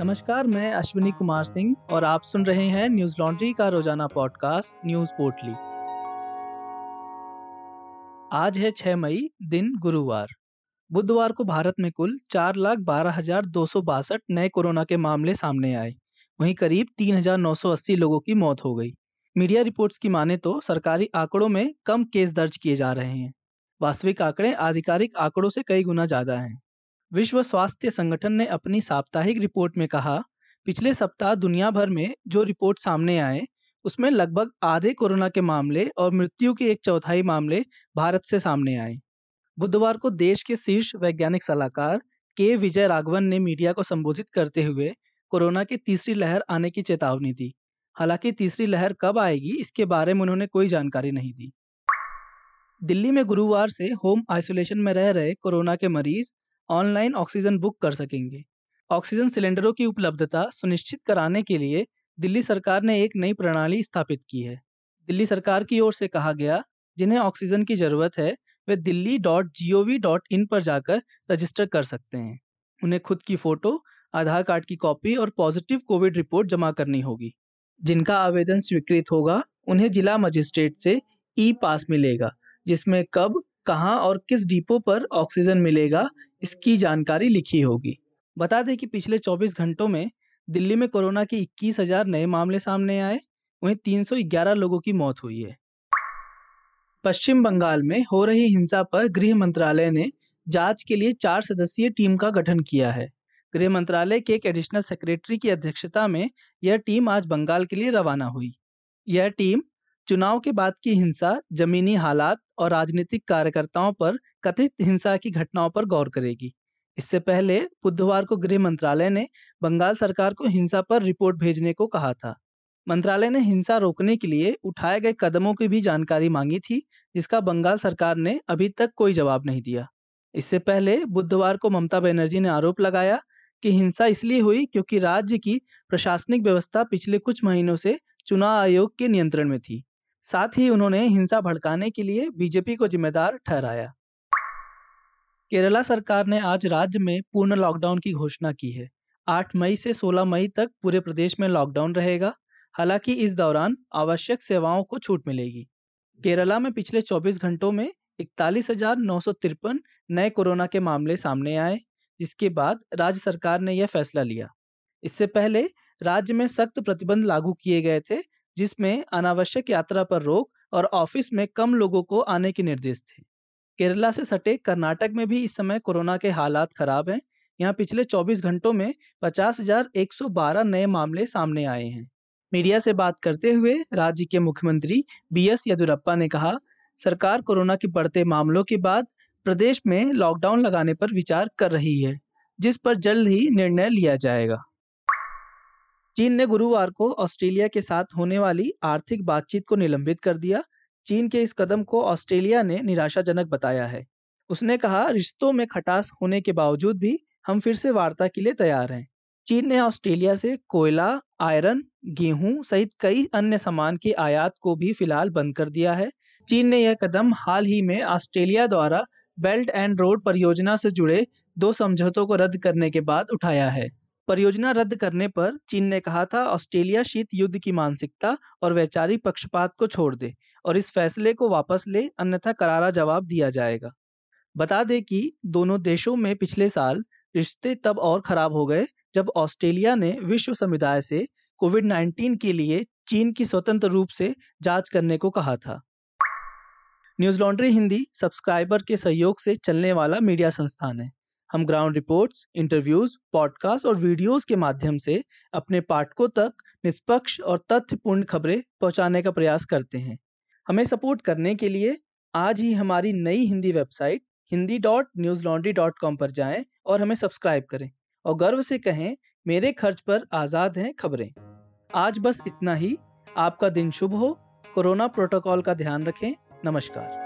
नमस्कार, मैं अश्विनी कुमार सिंह और आप सुन रहे हैं न्यूज़ लॉन्ड्री का रोज़ाना पॉडकास्ट, न्यूज़ पोर्टली। आज है 6 मई, दिन गुरुवार। बुधवार को भारत में कुल चार लाख बारह हज़ार दो सौ बासठ नए कोरोना के मामले सामने आए। वहीं करीब तीन हज़ार नौ सौ अस्सी लोगों की मौत हो गई। मीडिया रिपोर्ट्स की माने तो सरकारी आंकड़ों में कम केस दर्ज किए जा रहे हैं। वास्तविक आंकड़े आधिकारिक आंकड़ों से कई गुना ज़्यादा हैं। विश्व स्वास्थ्य संगठन ने अपनी साप्ताहिक रिपोर्ट में कहा, पिछले सप्ताह दुनिया भर में जो रिपोर्ट सामने आए, उसमें लगभग आधे कोरोना के मामले और मृत्यु के एक चौथाई मामले भारत से सामने आए। बुधवार को देश के शीर्ष वैज्ञानिक सलाहकार के विजय राघवन ने मीडिया को संबोधित करते हुए कोरोना की तीसरी लहर आने की चेतावनी दी। हालाँकि तीसरी लहर कब आएगी, इसके बारे में उन्होंने कोई जानकारी नहीं दी। दिल्ली में गुरुवार से होम आइसोलेशन में रह रहे कोरोना के मरीज़ ऑनलाइन ऑक्सीजन बुक कर सकेंगे। ऑक्सीजन सिलेंडरों की उपलब्धता सुनिश्चित कराने के लिए दिल्ली सरकार ने एक नई प्रणाली स्थापित की है। दिल्ली सरकार की ओर से कहा गया, जिन्हें ऑक्सीजन की ज़रूरत है, वे Delhi dot G O V dot in पर जाकर रजिस्टर कर सकते हैं। उन्हें खुद की फ़ोटो, आधार कार्ड की कॉपी और पॉजिटिव कोविड रिपोर्ट जमा करनी होगी। जिनका आवेदन स्वीकृत होगा, उन्हें जिला मजिस्ट्रेट से ई पास मिलेगा, जिसमें कब, कहाँ और किस डिपो पर ऑक्सीजन मिलेगा इसकी जानकारी लिखी होगी। बता दें कि पिछले 24 घंटों में दिल्ली में कोरोना के इक्कीस हज़ार नए मामले सामने आए, वहीं 311 लोगों की मौत हुई है। पश्चिम बंगाल में हो रही हिंसा पर गृह मंत्रालय ने जाँच के लिए चार सदस्यीय टीम का गठन किया है। गृह मंत्रालय के एक एडिशनल सेक्रेटरी की अध्यक्षता में यह टीम आज बंगाल के लिए रवाना हुई। यह टीम चुनाव के बाद की हिंसा, जमीनी हालात और राजनीतिक कार्यकर्ताओं पर कथित हिंसा की घटनाओं पर गौर करेगी। इससे पहले बुधवार को गृह मंत्रालय ने बंगाल सरकार को हिंसा पर रिपोर्ट भेजने को कहा था। मंत्रालय ने हिंसा रोकने के लिए उठाए गए कदमों की भी जानकारी मांगी थी, जिसका बंगाल सरकार ने अभी तक कोई जवाब नहीं दिया। इससे पहले बुधवार को ममता बनर्जी ने आरोप लगाया कि हिंसा इसलिए हुई क्योंकि राज्य की प्रशासनिक व्यवस्था पिछले कुछ महीनों से चुनाव आयोग के नियंत्रण में थी। साथ ही उन्होंने हिंसा भड़काने के लिए बीजेपी को जिम्मेदार ठहराया। केरला सरकार ने आज राज्य में पूर्ण लॉकडाउन की घोषणा की है। 8 मई से 16 मई तक पूरे प्रदेश में लॉकडाउन रहेगा। हालाँकि इस दौरान आवश्यक सेवाओं को छूट मिलेगी। केरला में पिछले 24 घंटों में इकतालीस नए कोरोना के मामले सामने आए, जिसके बाद राज्य सरकार ने यह फैसला लिया। इससे पहले राज्य में सख्त प्रतिबंध लागू किए गए थे जिसमें अनावश्यक यात्रा पर रोक और ऑफ़िस में कम लोगों को आने के निर्देश थे। केरला से सटे कर्नाटक में भी इस समय कोरोना के हालात खराब हैं। यहाँ पिछले 24 घंटों में पचास हज़ार एक सौ बारह नए मामले सामने आए हैं। मीडिया से बात करते हुए राज्य के मुख्यमंत्री बी एस येदुरप्पा ने कहा, सरकार कोरोना के बढ़ते मामलों के बाद प्रदेश में लॉकडाउन लगाने पर विचार कर रही है, जिस पर जल्द ही निर्णय लिया जाएगा। चीन ने गुरुवार को ऑस्ट्रेलिया के साथ होने वाली आर्थिक बातचीत को निलंबित कर दिया। चीन के इस कदम को ऑस्ट्रेलिया ने निराशाजनक बताया है। उसने कहा, रिश्तों में खटास होने के बावजूद भी हम फिर से वार्ता के लिए तैयार हैं। चीन ने ऑस्ट्रेलिया से कोयला, आयरन, गेहूँ सहित कई अन्य सामान के आयात को भी फ़िलहाल बंद कर दिया है। चीन ने यह कदम हाल ही में ऑस्ट्रेलिया द्वारा बेल्ट एंड रोड परियोजना से जुड़े दो समझौतों को रद्द करने के बाद उठाया है। परियोजना रद्द करने पर चीन ने कहा था, ऑस्ट्रेलिया शीत युद्ध की मानसिकता और वैचारिक पक्षपात को छोड़ दे और इस फैसले को वापस ले, अन्यथा करारा जवाब दिया जाएगा। बता दें कि दोनों देशों में पिछले साल रिश्ते तब और खराब हो गए जब ऑस्ट्रेलिया ने विश्व समुदाय से कोविड 19 के लिए चीन की स्वतंत्र रूप से जाँच करने को कहा था। न्यूज़ लॉन्ड्री हिंदी, सब्सक्राइबर के सहयोग से चलने वाला मीडिया संस्थान है। हम ग्राउंड रिपोर्ट्स इंटरव्यूज़ पॉडकास्ट और वीडियोस के माध्यम से अपने पाठकों तक निष्पक्ष और तथ्यपूर्ण खबरें पहुँचाने का प्रयास करते हैं। हमें सपोर्ट करने के लिए आज ही हमारी नई Hindi website Hindi dot newslaundry dot com पर जाएँ और हमें सब्सक्राइब करें और गर्व से कहें, मेरे खर्च पर आज़ाद हैं खबरें। आज बस इतना ही। आपका दिन शुभ हो। कोरोना प्रोटोकॉल का ध्यान रखें। नमस्कार।